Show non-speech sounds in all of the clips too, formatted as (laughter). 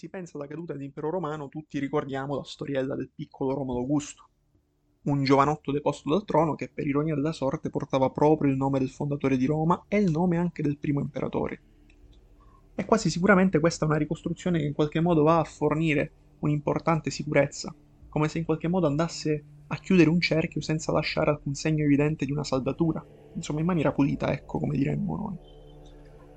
si pensa alla caduta dell'impero romano, tutti ricordiamo la storiella del piccolo Romolo Augusto, un giovanotto deposto dal trono che per ironia della sorte portava proprio il nome del fondatore di Roma e il nome anche del primo imperatore. E quasi sicuramente questa è una ricostruzione che in qualche modo va a fornire un'importante sicurezza, come se in qualche modo andasse a chiudere un cerchio senza lasciare alcun segno evidente di una saldatura, insomma in maniera pulita, ecco come diremmo noi.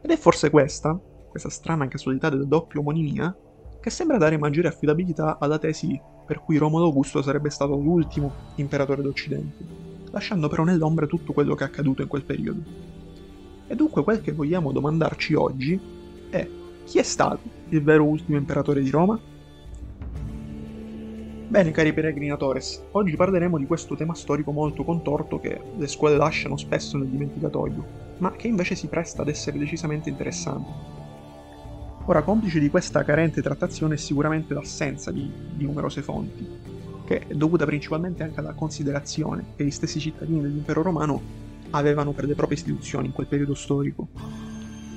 Ed è forse questa, questa strana casualità della doppia omonimia, che sembra dare maggiore affidabilità alla tesi per cui Romolo Augusto sarebbe stato l'ultimo imperatore d'Occidente, lasciando però nell'ombra tutto quello che è accaduto in quel periodo. E dunque quel che vogliamo domandarci oggi è chi è stato il vero ultimo imperatore di Roma? Bene cari peregrinatores, oggi parleremo di questo tema storico molto contorto che le scuole lasciano spesso nel dimenticatoio, ma che invece si presta ad essere decisamente interessante. Ora, complice di questa carente trattazione è sicuramente l'assenza di, di numerose fonti, che è dovuta principalmente anche alla considerazione che gli stessi cittadini dell'impero romano avevano per le proprie istituzioni in quel periodo storico.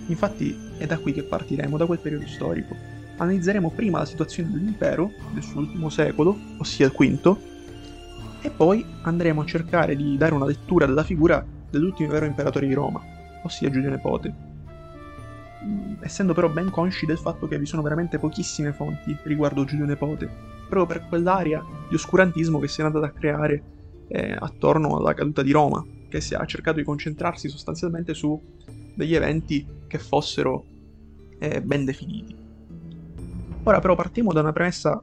Infatti è da qui che partiremo, da quel periodo storico. Analizzeremo prima la situazione dell'impero, del suo ultimo secolo, ossia il V, e poi andremo a cercare di dare una lettura della figura dell'ultimo vero imperatore di Roma, ossia Giulio Nepote essendo però ben consci del fatto che vi sono veramente pochissime fonti riguardo Giulio Nepote, proprio per quell'area di oscurantismo che si è andata a creare eh, attorno alla caduta di Roma, che si ha cercato di concentrarsi sostanzialmente su degli eventi che fossero eh, ben definiti. Ora però partiamo da una premessa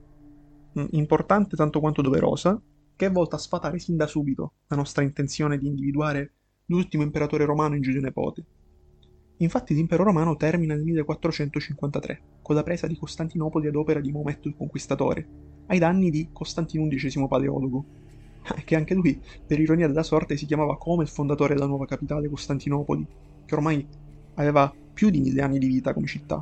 mh, importante tanto quanto doverosa, che è volta a sfatare sin da subito la nostra intenzione di individuare l'ultimo imperatore romano in Giulio Nepote. Infatti l'impero romano termina nel 1453, con la presa di Costantinopoli ad opera di Maometto il Conquistatore, ai danni di Costantino XI Paleologo, (laughs) che anche lui, per ironia della sorte, si chiamava come il fondatore della nuova capitale Costantinopoli, che ormai aveva più di mille anni di vita come città.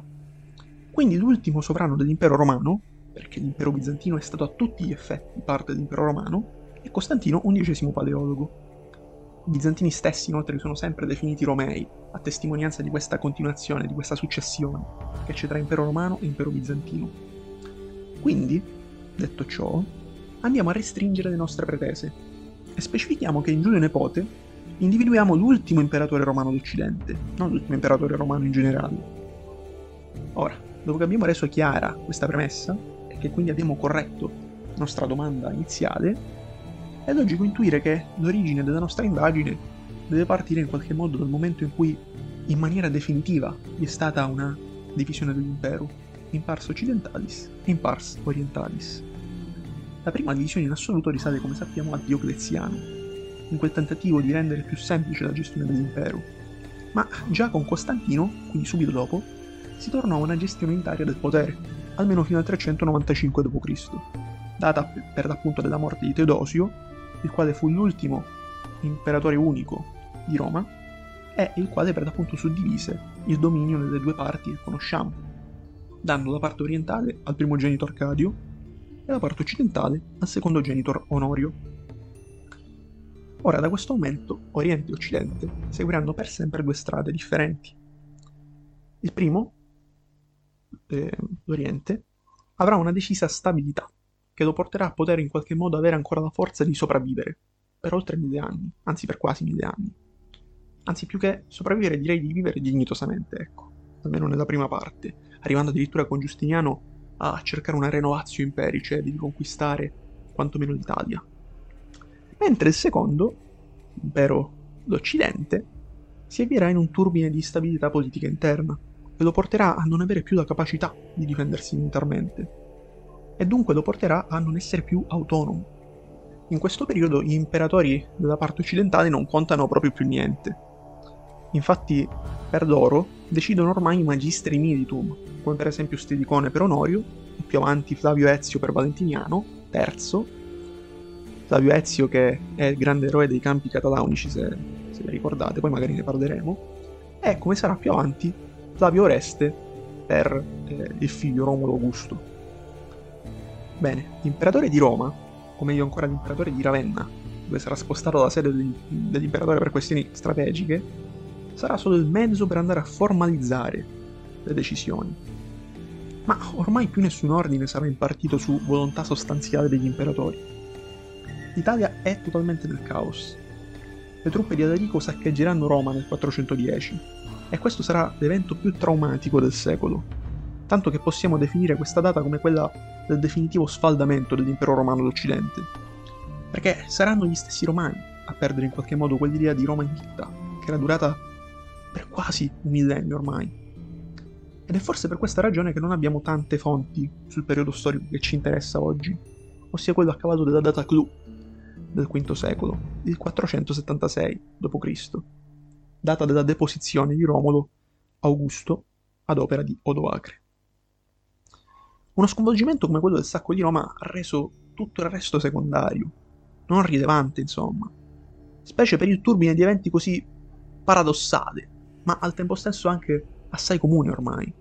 Quindi l'ultimo sovrano dell'impero romano, perché l'impero bizantino è stato a tutti gli effetti parte dell'impero romano, è Costantino XI Paleologo, i bizantini stessi inoltre sono sempre definiti Romei, a testimonianza di questa continuazione, di questa successione che c'è tra impero romano e impero bizantino. Quindi, detto ciò, andiamo a restringere le nostre pretese e specifichiamo che in Giulio Nepote individuiamo l'ultimo imperatore romano d'Occidente, non l'ultimo imperatore romano in generale. Ora, dopo che abbiamo reso chiara questa premessa e che quindi abbiamo corretto la nostra domanda iniziale, è logico intuire che l'origine della nostra indagine deve partire in qualche modo dal momento in cui, in maniera definitiva, vi è stata una divisione dell'impero, in pars occidentalis e in pars orientalis. La prima divisione in assoluto risale, come sappiamo, a Diocleziano, in quel tentativo di rendere più semplice la gestione dell'impero. Ma già con Costantino, quindi subito dopo, si tornò a una gestione unitaria del potere, almeno fino al 395 d.C., data per l'appunto della morte di Teodosio il quale fu l'ultimo imperatore unico di Roma, e il quale per l'appunto suddivise il dominio nelle due parti che conosciamo, dando la parte orientale al primogenito Arcadio e la parte occidentale al secondogenitor Onorio. Ora da questo momento Oriente e Occidente seguiranno per sempre due strade differenti. Il primo, eh, l'Oriente, avrà una decisa stabilità che lo porterà a poter in qualche modo avere ancora la forza di sopravvivere per oltre mille anni, anzi per quasi mille anni. Anzi, più che sopravvivere, direi di vivere dignitosamente, ecco, almeno nella prima parte, arrivando addirittura con Giustiniano a cercare una renovatio imperi, cioè di riconquistare quantomeno l'Italia. Mentre il secondo, l'impero d'Occidente, si avvierà in un turbine di instabilità politica interna, che lo porterà a non avere più la capacità di difendersi militarmente e dunque lo porterà a non essere più autonomo. In questo periodo gli imperatori della parte occidentale non contano proprio più niente. Infatti, per loro decidono ormai i magistri militum, come per esempio Stedicone per Onorio, e più avanti Flavio Ezio per Valentiniano, terzo, Flavio Ezio che è il grande eroe dei campi catalaunici, se, se vi ricordate, poi magari ne parleremo, e come sarà più avanti Flavio Oreste per eh, il figlio Romolo Augusto. Bene, l'imperatore di Roma, o meglio ancora l'imperatore di Ravenna, dove sarà spostato la sede dell'imperatore per questioni strategiche, sarà solo il mezzo per andare a formalizzare le decisioni. Ma ormai più nessun ordine sarà impartito su volontà sostanziale degli imperatori. L'Italia è totalmente nel caos. Le truppe di Adarico saccheggeranno Roma nel 410 e questo sarà l'evento più traumatico del secolo, tanto che possiamo definire questa data come quella del definitivo sfaldamento dell'impero romano d'Occidente, perché saranno gli stessi romani a perdere in qualche modo quell'idea di Roma invitta, che era durata per quasi un millennio ormai. Ed è forse per questa ragione che non abbiamo tante fonti sul periodo storico che ci interessa oggi, ossia quello a cavallo della data clou del V secolo, il 476 d.C., data della deposizione di Romolo Augusto ad opera di Odoacre. Uno sconvolgimento come quello del sacco di Roma ha reso tutto il resto secondario, non rilevante insomma, specie per il turbine di eventi così paradossali, ma al tempo stesso anche assai comuni ormai.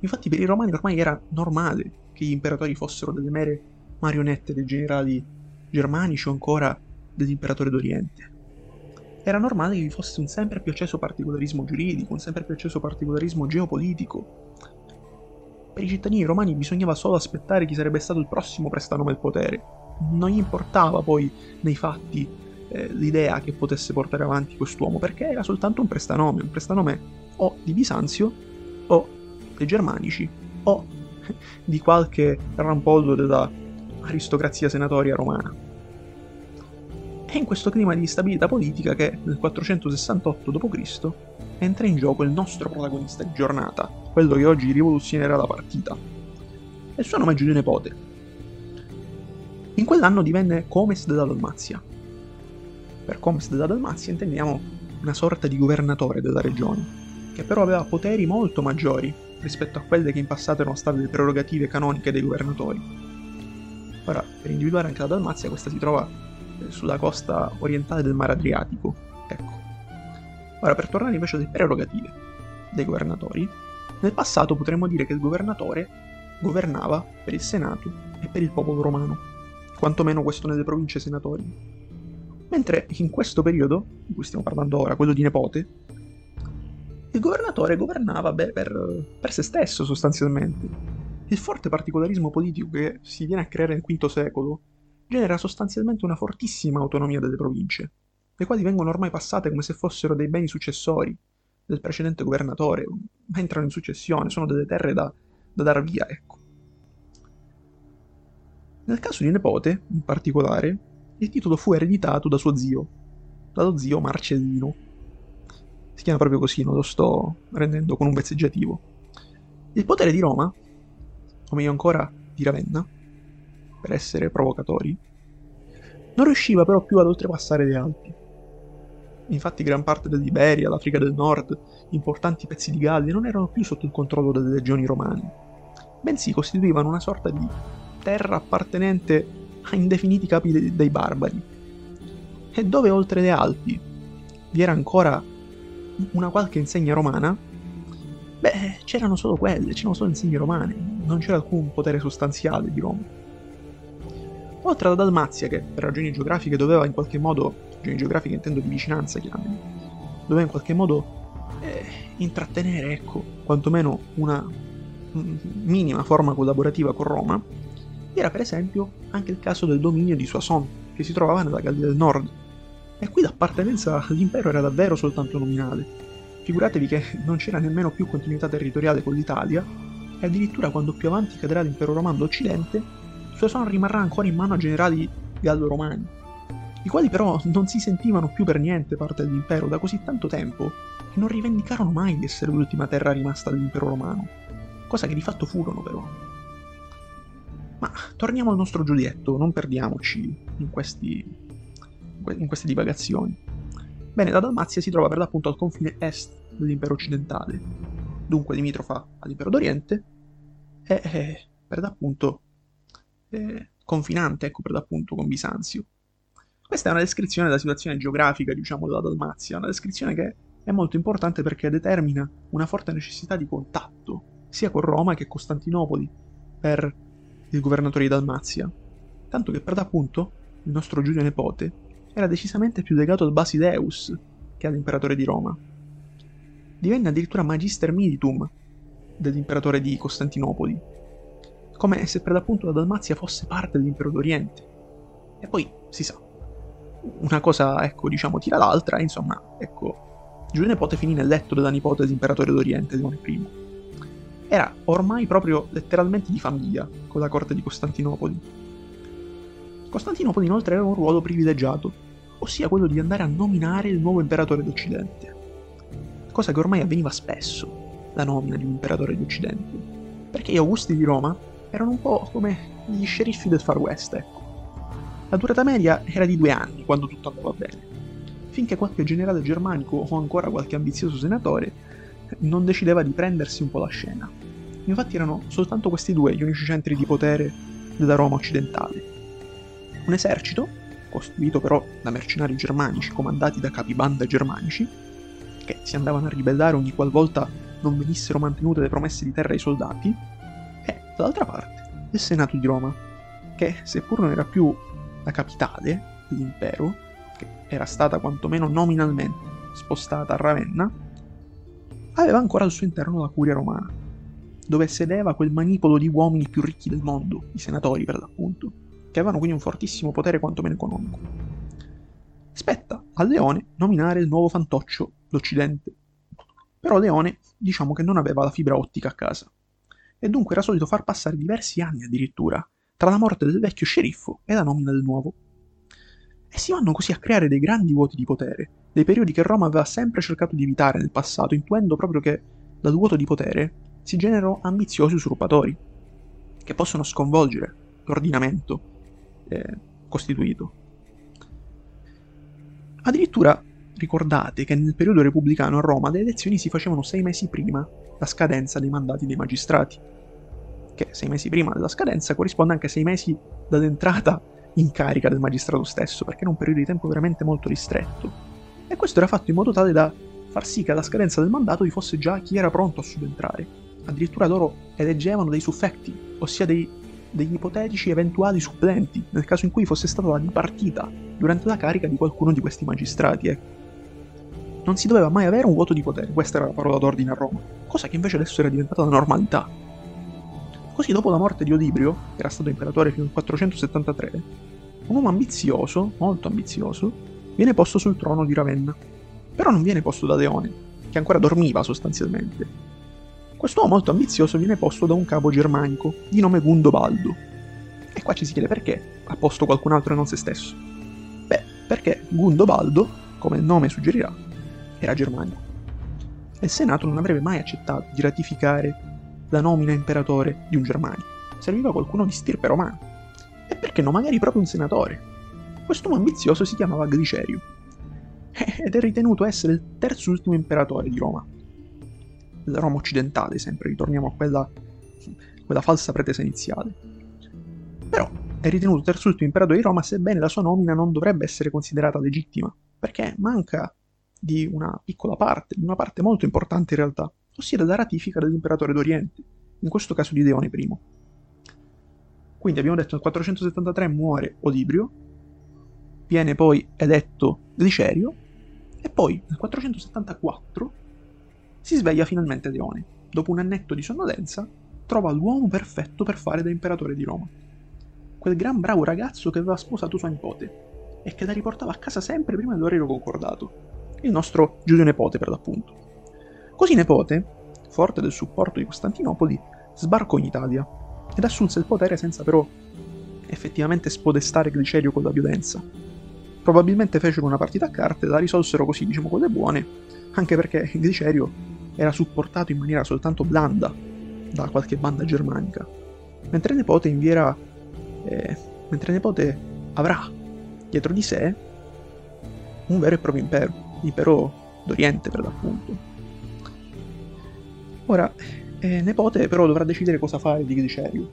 Infatti per i romani ormai era normale che gli imperatori fossero delle mere marionette dei generali germanici o ancora dell'imperatore d'Oriente. Era normale che vi fosse un sempre più acceso particolarismo giuridico, un sempre più acceso particolarismo geopolitico. Per i cittadini romani bisognava solo aspettare chi sarebbe stato il prossimo prestanome al potere. Non gli importava poi nei fatti eh, l'idea che potesse portare avanti quest'uomo, perché era soltanto un prestanome, un prestanome o di Bisanzio o dei germanici o (laughs) di qualche rampollo della aristocrazia senatoria romana. È in questo clima di instabilità politica che nel 468 d.C. entra in gioco il nostro protagonista di giornata, quello che oggi rivoluzionerà la partita. il suo nome è Giulio Nepote. In quell'anno divenne Comes della Dalmazia. Per Comes della Dalmazia intendiamo una sorta di governatore della regione, che però aveva poteri molto maggiori rispetto a quelle che in passato erano state le prerogative canoniche dei governatori. Ora, per individuare anche la Dalmazia, questa si trova sulla costa orientale del mare Adriatico. Ecco. Ora, per tornare invece alle prerogative dei governatori, nel passato potremmo dire che il governatore governava per il Senato e per il popolo romano, quantomeno questo nelle province senatori. Mentre in questo periodo, di cui stiamo parlando ora, quello di Nepote, il governatore governava beh, per, per se stesso sostanzialmente. Il forte particolarismo politico che si viene a creare nel V secolo genera sostanzialmente una fortissima autonomia delle province, le quali vengono ormai passate come se fossero dei beni successori del precedente governatore, ma entrano in successione, sono delle terre da, da dar via, ecco. Nel caso di Nepote, in particolare, il titolo fu ereditato da suo zio, dallo zio Marcellino. Si chiama proprio così, non lo sto rendendo con un vezzeggiativo. Il potere di Roma, o meglio ancora di Ravenna, per essere provocatori, non riusciva però più ad oltrepassare le Alpi. Infatti gran parte dell'Iberia, l'Africa del Nord, importanti pezzi di Gallia non erano più sotto il controllo delle legioni romane, bensì costituivano una sorta di terra appartenente a indefiniti capi dei barbari. E dove oltre le Alpi vi era ancora una qualche insegna romana, beh, c'erano solo quelle, c'erano solo insegne romane, non c'era alcun potere sostanziale di Roma oltre alla Dalmazia che per ragioni geografiche doveva in qualche modo, ragioni geografiche intendo di vicinanza chiamano, doveva in qualche modo eh, intrattenere, ecco, quantomeno una minima forma collaborativa con Roma, era per esempio anche il caso del dominio di Soissons, che si trovava nella Gallia del Nord. E qui l'appartenenza all'impero era davvero soltanto nominale. Figuratevi che non c'era nemmeno più continuità territoriale con l'Italia, e addirittura quando più avanti cadrà l'impero romano d'Occidente, Soissons rimarrà ancora in mano a generali gallo-romani, i quali però non si sentivano più per niente parte dell'impero da così tanto tempo che non rivendicarono mai di essere l'ultima terra rimasta dell'impero romano, cosa che di fatto furono però. Ma torniamo al nostro Giulietto, non perdiamoci in, questi, in queste divagazioni. Bene, la Dalmazia si trova per l'appunto al confine est dell'impero occidentale, dunque limitrofa all'impero d'Oriente, e eh, per l'appunto eh, confinante, ecco per l'appunto, con Bisanzio. Questa è una descrizione della situazione geografica, diciamo, della Dalmazia, una descrizione che è molto importante perché determina una forte necessità di contatto, sia con Roma che Costantinopoli, per il governatore di Dalmazia. Tanto che per l'appunto il nostro Giulio Nepote era decisamente più legato al Basileus che all'imperatore di Roma. Divenne addirittura magister militum dell'imperatore di Costantinopoli, come se per l'appunto la Dalmazia fosse parte dell'impero d'Oriente. E poi, si sa, una cosa, ecco, diciamo, tira l'altra, insomma, ecco, Giulio Nepote finì nel letto della nipote dell'imperatore d'Oriente, Leone I. Era ormai proprio letteralmente di famiglia con la corte di Costantinopoli. Costantinopoli inoltre aveva un ruolo privilegiato, ossia quello di andare a nominare il nuovo imperatore d'Occidente. Cosa che ormai avveniva spesso, la nomina di un imperatore d'Occidente, perché gli Augusti di Roma erano un po' come gli sceriffi del Far West, ecco. La durata media era di due anni quando tutto andava bene, finché qualche generale germanico o ancora qualche ambizioso senatore non decideva di prendersi un po' la scena. Infatti erano soltanto questi due gli unici centri di potere della Roma occidentale. Un esercito, costituito però da mercenari germanici comandati da capibanda germanici, che si andavano a ribellare ogni qualvolta non venissero mantenute le promesse di terra ai soldati, e dall'altra parte il Senato di Roma, che seppur non era più la capitale dell'impero, che era stata quantomeno nominalmente spostata a Ravenna, aveva ancora al suo interno la curia romana, dove sedeva quel manipolo di uomini più ricchi del mondo, i senatori per l'appunto, che avevano quindi un fortissimo potere quantomeno economico. Spetta a Leone nominare il nuovo fantoccio d'Occidente. Però Leone diciamo che non aveva la fibra ottica a casa, e dunque era solito far passare diversi anni addirittura tra la morte del vecchio sceriffo e la nomina del nuovo. E si vanno così a creare dei grandi vuoti di potere, dei periodi che Roma aveva sempre cercato di evitare nel passato, intuendo proprio che dal vuoto di potere si generano ambiziosi usurpatori, che possono sconvolgere l'ordinamento eh, costituito. Addirittura ricordate che nel periodo repubblicano a Roma le elezioni si facevano sei mesi prima la scadenza dei mandati dei magistrati che sei mesi prima della scadenza corrisponde anche a sei mesi dall'entrata in carica del magistrato stesso, perché era un periodo di tempo veramente molto ristretto. E questo era fatto in modo tale da far sì che alla scadenza del mandato vi fosse già chi era pronto a subentrare. Addirittura loro eleggevano dei suffetti, ossia dei, degli ipotetici eventuali supplenti, nel caso in cui fosse stata la dipartita durante la carica di qualcuno di questi magistrati. Eh. Non si doveva mai avere un voto di potere, questa era la parola d'ordine a Roma, cosa che invece adesso era diventata la normalità. Così dopo la morte di Odibrio, che era stato imperatore fino al 473, un uomo ambizioso, molto ambizioso, viene posto sul trono di Ravenna. Però non viene posto da Leone, che ancora dormiva sostanzialmente. Quest'uomo molto ambizioso viene posto da un capo germanico, di nome Gundobaldo. E qua ci si chiede perché ha posto qualcun altro e non se stesso. Beh, perché Gundobaldo, come il nome suggerirà, era germanico. E il Senato non avrebbe mai accettato di ratificare la nomina imperatore di un germanico. Serviva qualcuno di stirpe romana. E perché no, magari proprio un senatore. Quest'uomo ambizioso si chiamava Glicerio (laughs) ed è ritenuto essere il terzultimo imperatore di Roma. Roma occidentale, sempre, ritorniamo a quella, quella falsa pretesa iniziale. Però è ritenuto terzultimo imperatore di Roma sebbene la sua nomina non dovrebbe essere considerata legittima, perché manca di una piccola parte, di una parte molto importante in realtà, ossia della ratifica dell'imperatore d'Oriente, in questo caso di Leone I. Quindi abbiamo detto nel 473 muore Olibrio, viene poi eletto Glicerio, e poi nel 474 si sveglia finalmente Leone. Dopo un annetto di sonnolenza, trova l'uomo perfetto per fare da imperatore di Roma. Quel gran bravo ragazzo che aveva sposato sua nipote e che la riportava a casa sempre prima dell'orario concordato. Il nostro Giulio Nepote, per l'appunto. Così Nepote, forte del supporto di Costantinopoli, sbarcò in Italia ed assunse il potere senza però effettivamente spodestare Glicerio con la violenza. Probabilmente fecero una partita a carte e la risolsero così, diciamo, con le buone, anche perché Glicerio era supportato in maniera soltanto blanda da qualche banda germanica, mentre Nepote invierà, eh, mentre Nepote avrà dietro di sé un vero e proprio impero, l'impero d'Oriente per l'appunto. Ora, eh, Nepote però dovrà decidere cosa fare di Glicerio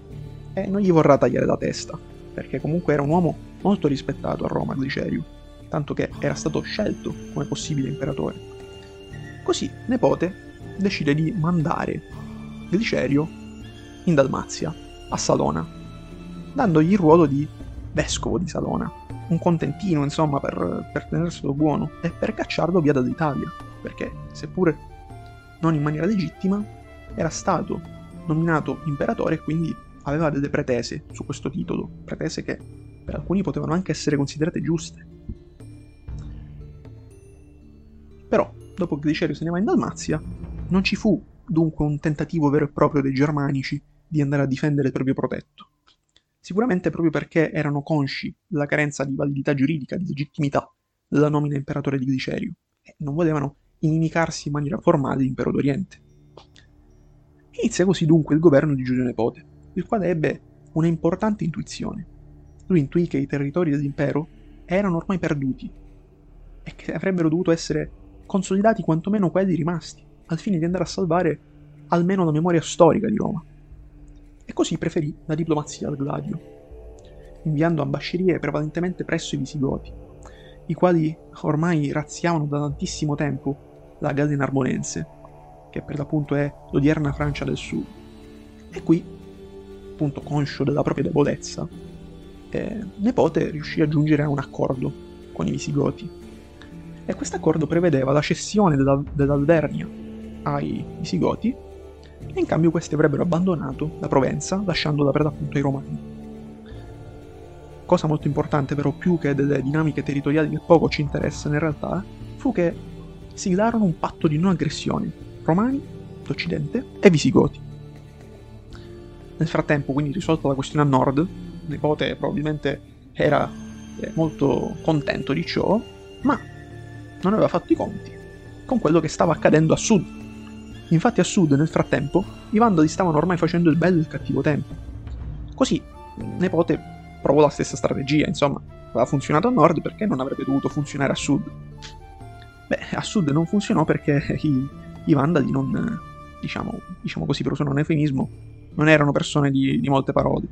e non gli vorrà tagliare la testa, perché comunque era un uomo molto rispettato a Roma, Glicerio, tanto che era stato scelto come possibile imperatore. Così Nepote decide di mandare Glicerio in Dalmazia, a Salona, dandogli il ruolo di vescovo di Salona, un contentino insomma per, per tenerselo buono e per cacciarlo via dall'Italia, perché seppure non in maniera legittima, era stato nominato imperatore e quindi aveva delle pretese su questo titolo, pretese che per alcuni potevano anche essere considerate giuste. Però, dopo che Glicerius se ne va in Dalmazia, non ci fu dunque un tentativo vero e proprio dei germanici di andare a difendere il proprio protetto. Sicuramente proprio perché erano consci della carenza di validità giuridica, di legittimità della nomina imperatore di Glicerio e non volevano inimicarsi in maniera formale l'impero d'Oriente. Inizia così dunque il governo di Giulio Nepote, il quale ebbe una importante intuizione. Lui intuì che i territori dell'impero erano ormai perduti e che avrebbero dovuto essere consolidati quantomeno quelli rimasti, al fine di andare a salvare almeno la memoria storica di Roma. E così preferì la diplomazia al gladio, inviando ambascerie prevalentemente presso i Visigoti, i quali ormai razziavano da tantissimo tempo la Gallia Narbonense, che per l'appunto è l'odierna Francia del Sud. E qui, appunto conscio della propria debolezza, eh, Nepote riuscì a giungere a un accordo con i Visigoti. E questo accordo prevedeva la cessione della, dell'Alvernia ai Visigoti e in cambio questi avrebbero abbandonato la Provenza lasciandola per l'appunto ai Romani. Cosa molto importante però più che delle dinamiche territoriali che poco ci interessano in realtà, fu che siglarono un patto di non aggressione, Romani, d'Occidente e Visigoti. Nel frattempo, quindi risolta la questione a nord, Nepote probabilmente era eh, molto contento di ciò, ma non aveva fatto i conti con quello che stava accadendo a sud. Infatti a sud, nel frattempo, i Vandali stavano ormai facendo il bello e il cattivo tempo. Così Nepote provò la stessa strategia, insomma, aveva funzionato a nord perché non avrebbe dovuto funzionare a sud. Beh, a sud non funzionò perché i, i Vandali non, diciamo, diciamo così per usare un eufemismo, non erano persone di, di molte parole.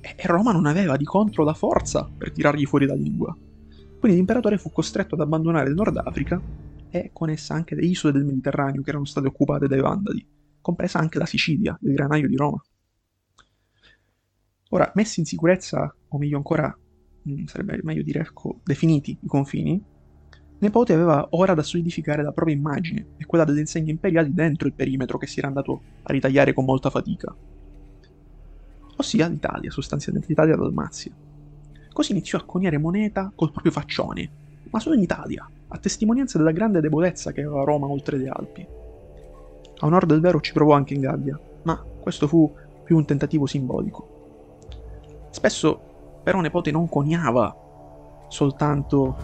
E Roma non aveva di contro la forza per tirargli fuori la lingua. Quindi l'imperatore fu costretto ad abbandonare il Nord Africa e con essa anche le isole del Mediterraneo che erano state occupate dai Vandali, compresa anche la Sicilia, il granaio di Roma. Ora, messi in sicurezza, o meglio ancora, mh, sarebbe meglio dire, ecco, definiti i confini, Nepote aveva ora da solidificare la propria immagine e quella delle insegne imperiali dentro il perimetro che si era andato a ritagliare con molta fatica. Ossia l'Italia, sostanzialmente l'Italia Dalmazia. Così iniziò a coniare moneta col proprio faccione, ma solo in Italia, a testimonianza della grande debolezza che aveva Roma oltre le Alpi. A onor del vero ci provò anche in Gallia, ma questo fu più un tentativo simbolico. Spesso però Nepote non coniava soltanto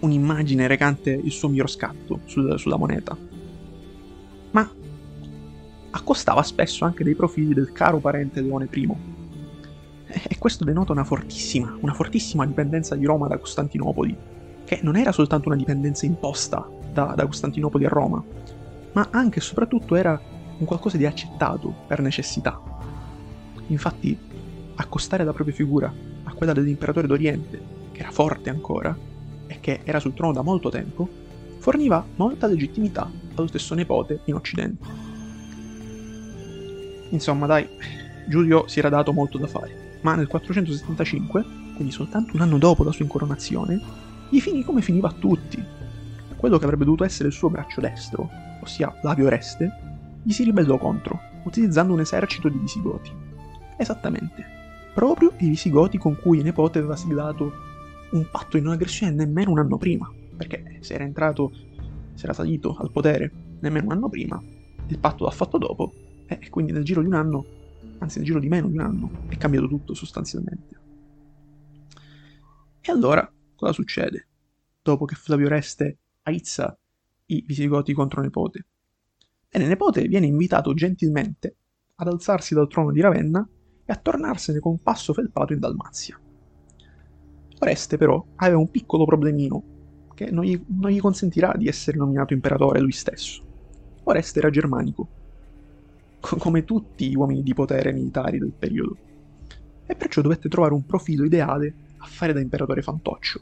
un'immagine recante il suo miglior scatto sul, sulla moneta, ma accostava spesso anche dei profili del caro parente Leone I. E questo denota una fortissima, una fortissima dipendenza di Roma da Costantinopoli, che non era soltanto una dipendenza imposta da, da Costantinopoli a Roma, ma anche e soprattutto era un qualcosa di accettato per necessità. Infatti, accostare la propria figura a quella dell'imperatore d'Oriente, che era forte ancora, e che era sul trono da molto tempo, forniva molta legittimità allo stesso nepote in Occidente. Insomma, dai, Giulio si era dato molto da fare, ma nel 475, quindi soltanto un anno dopo la sua incoronazione, gli finì come finiva a tutti. Quello che avrebbe dovuto essere il suo braccio destro, ossia Lavio Oreste, gli si ribellò contro, utilizzando un esercito di Visigoti. Esattamente, proprio i Visigoti con cui il nepote aveva siglato un patto di non aggressione nemmeno un anno prima, perché se era entrato, se era salito al potere nemmeno un anno prima, il patto l'ha fatto dopo, e quindi nel giro di un anno, anzi nel giro di meno di un anno, è cambiato tutto sostanzialmente. E allora, cosa succede? Dopo che Flavio Reste aizza i Visigoti contro Nepote. Bene, Nepote viene invitato gentilmente ad alzarsi dal trono di Ravenna e a tornarsene con passo felpato in Dalmazia. Oreste però aveva un piccolo problemino che non gli, non gli consentirà di essere nominato imperatore lui stesso. Oreste era germanico, come tutti gli uomini di potere militari del periodo, e perciò dovette trovare un profilo ideale a fare da imperatore fantoccio.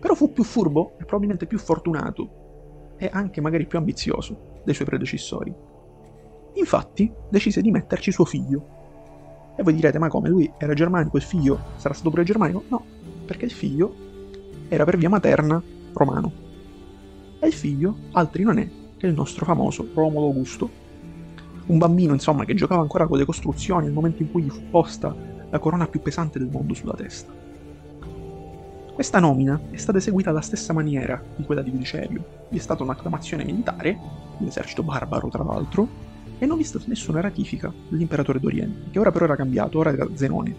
Però fu più furbo e probabilmente più fortunato e anche magari più ambizioso dei suoi predecessori. Infatti decise di metterci suo figlio. E voi direte, ma come lui era germanico, il figlio sarà stato pure germanico? No, perché il figlio era per via materna romano. E il figlio altri non è che il nostro famoso Romolo Augusto. Un bambino, insomma, che giocava ancora con le costruzioni nel momento in cui gli fu posta la corona più pesante del mondo sulla testa. Questa nomina è stata eseguita alla stessa maniera di quella di Glicerio. Vi è stata un'acclamazione militare, un esercito barbaro tra l'altro, e non vi è stata nessuna ratifica dell'imperatore d'Oriente, che ora però era cambiato, ora era Zenone.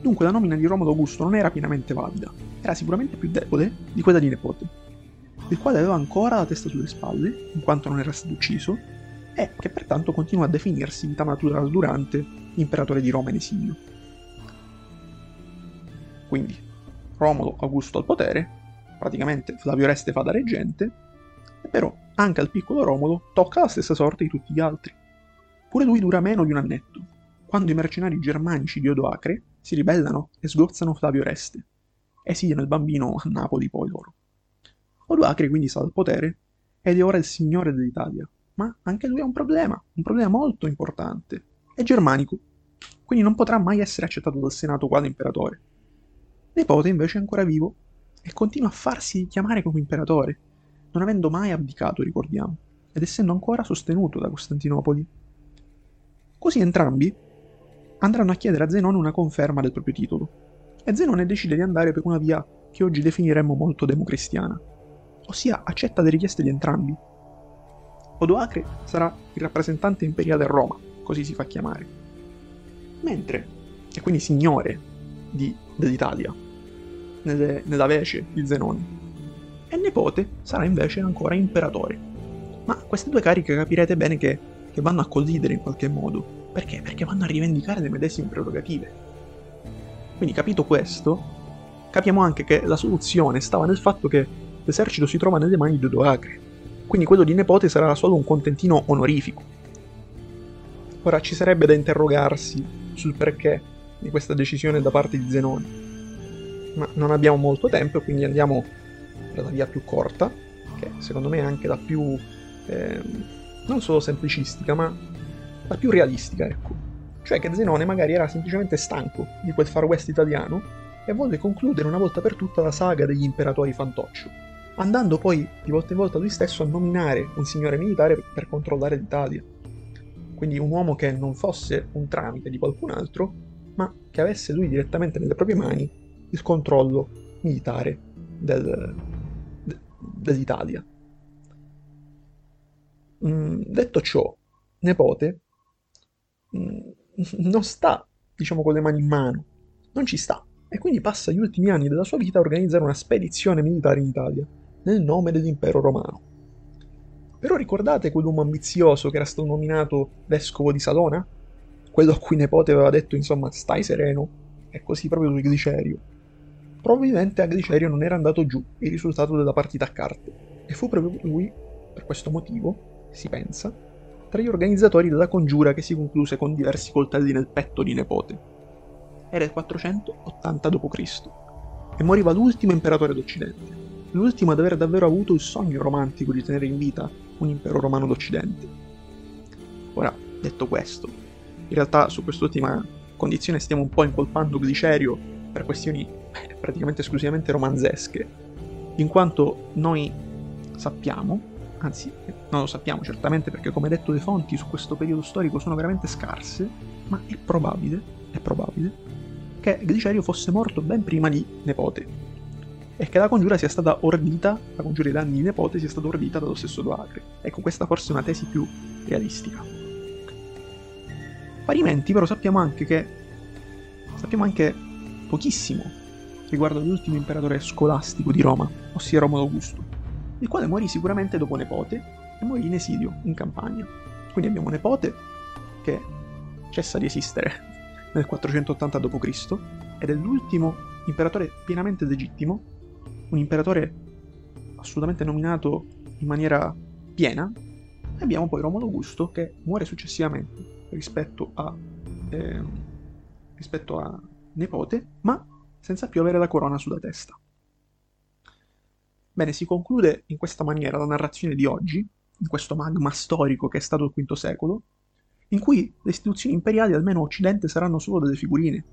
Dunque la nomina di Romolo Augusto non era pienamente valida, era sicuramente più debole di quella di Nepote, il quale aveva ancora la testa sulle spalle, in quanto non era stato ucciso, e che pertanto continua a definirsi vita natural durante imperatore di Roma in esilio. Quindi, Romolo Augusto al potere, praticamente Flavio Reste fa da reggente, e però anche al piccolo Romolo tocca la stessa sorte di tutti gli altri. Pure lui dura meno di un annetto, quando i mercenari germanici di Odoacre si ribellano e sgozzano Flavio Reste. Esiliano il bambino a Napoli poi loro. Odoacre quindi sta al potere ed è ora il signore dell'Italia, ma anche lui ha un problema, un problema molto importante. È germanico, quindi non potrà mai essere accettato dal Senato quale imperatore. Nepote invece è ancora vivo e continua a farsi chiamare come imperatore, non avendo mai abdicato, ricordiamo, ed essendo ancora sostenuto da Costantinopoli. Così entrambi andranno a chiedere a Zenone una conferma del proprio titolo, e Zenone decide di andare per una via che oggi definiremmo molto democristiana, ossia accetta le richieste di entrambi. Odoacre sarà il rappresentante imperiale a Roma, così si fa chiamare, mentre, e quindi signore di, dell'Italia, nelle, nella vece di Zenone. E nipote sarà invece ancora imperatore. Ma queste due cariche capirete bene che, che vanno a collidere in qualche modo. Perché? Perché vanno a rivendicare le medesime prerogative. Quindi capito questo, capiamo anche che la soluzione stava nel fatto che l'esercito si trova nelle mani di Odoacre. Quindi quello di Nepote sarà solo un contentino onorifico. Ora ci sarebbe da interrogarsi sul perché di questa decisione da parte di Zenone ma non abbiamo molto tempo, quindi andiamo per la via più corta, che secondo me è anche la più, eh, non solo semplicistica, ma la più realistica, ecco. Cioè che Zenone magari era semplicemente stanco di quel far west italiano e volle concludere una volta per tutta la saga degli imperatori fantoccio, andando poi di volta in volta lui stesso a nominare un signore militare per controllare l'Italia. Quindi un uomo che non fosse un tramite di qualcun altro, ma che avesse lui direttamente nelle proprie mani il controllo militare del, de, dell'Italia. Mm, detto ciò, Nepote mm, non sta, diciamo, con le mani in mano, non ci sta, e quindi passa gli ultimi anni della sua vita a organizzare una spedizione militare in Italia, nel nome dell'impero romano. Però ricordate quell'uomo ambizioso che era stato nominato vescovo di Salona? Quello a cui Nepote aveva detto, insomma, stai sereno, e così proprio lui Glicerio Probabilmente a Glicerio non era andato giù il risultato della partita a carte, e fu proprio lui, per questo motivo, si pensa, tra gli organizzatori della congiura che si concluse con diversi coltelli nel petto di Nepote. Era il 480 d.C. e moriva l'ultimo imperatore d'Occidente, l'ultimo ad aver davvero avuto il sogno romantico di tenere in vita un impero romano d'Occidente. Ora, detto questo, in realtà su quest'ultima condizione stiamo un po' incolpando Glicerio per questioni praticamente esclusivamente romanzesche, in quanto noi sappiamo, anzi non lo sappiamo certamente perché come detto le fonti su questo periodo storico sono veramente scarse, ma è probabile, è probabile, che Glicerio fosse morto ben prima di Nepote e che la congiura sia stata ordita, la congiura dei danni di Nepote sia stata ordita dallo stesso Doacre. Ecco, questa forse è una tesi più realistica. Parimenti però sappiamo anche che sappiamo anche pochissimo riguardo all'ultimo imperatore scolastico di Roma, ossia Romolo Augusto, il quale morì sicuramente dopo Nepote e morì in esilio, in Campania. Quindi abbiamo Nepote, che cessa di esistere (laughs) nel 480 d.C., ed è l'ultimo imperatore pienamente legittimo, un imperatore assolutamente nominato in maniera piena, e abbiamo poi Romolo Augusto che muore successivamente rispetto a, eh, rispetto a Nepote, ma senza più avere la corona sulla testa. Bene, si conclude in questa maniera la narrazione di oggi, in questo magma storico che è stato il V secolo, in cui le istituzioni imperiali, almeno occidente, saranno solo delle figurine,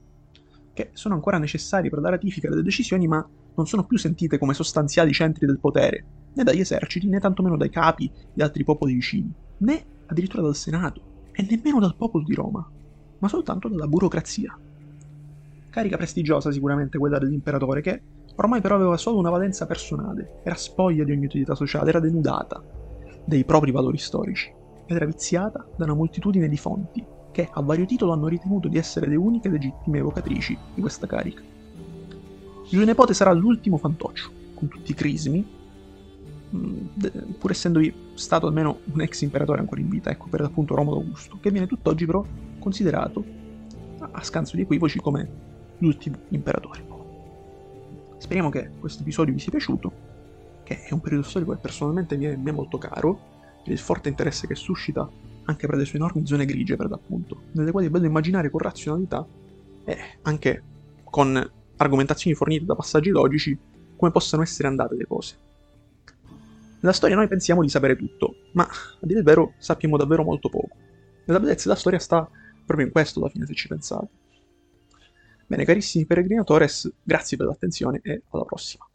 che sono ancora necessarie per la ratifica delle decisioni, ma non sono più sentite come sostanziali centri del potere, né dagli eserciti, né tantomeno dai capi di altri popoli vicini, né addirittura dal Senato, e nemmeno dal popolo di Roma, ma soltanto dalla burocrazia. Carica prestigiosa sicuramente quella dell'imperatore che ormai però aveva solo una valenza personale, era spoglia di ogni utilità sociale, era denudata dei propri valori storici ed era viziata da una moltitudine di fonti che a vario titolo hanno ritenuto di essere le uniche legittime evocatrici di questa carica. Il suo nipote sarà l'ultimo fantoccio, con tutti i crismi, mm, pur essendovi stato almeno un ex imperatore ancora in vita, ecco per l'appunto Romolo Augusto, che viene tutt'oggi però considerato, a scanso di equivoci, come l'ultimo imperatore. Speriamo che questo episodio vi sia piaciuto, che è un periodo storico che personalmente mi è, mi è molto caro, per il forte interesse che suscita anche per le sue enormi zone grigie per l'appunto, nelle quali è bello immaginare con razionalità e anche con argomentazioni fornite da passaggi logici come possano essere andate le cose. Nella storia noi pensiamo di sapere tutto, ma a dire il vero sappiamo davvero molto poco. La bellezza della storia sta proprio in questo alla fine se ci pensate. Bene carissimi peregrinatores, grazie per l'attenzione e alla prossima.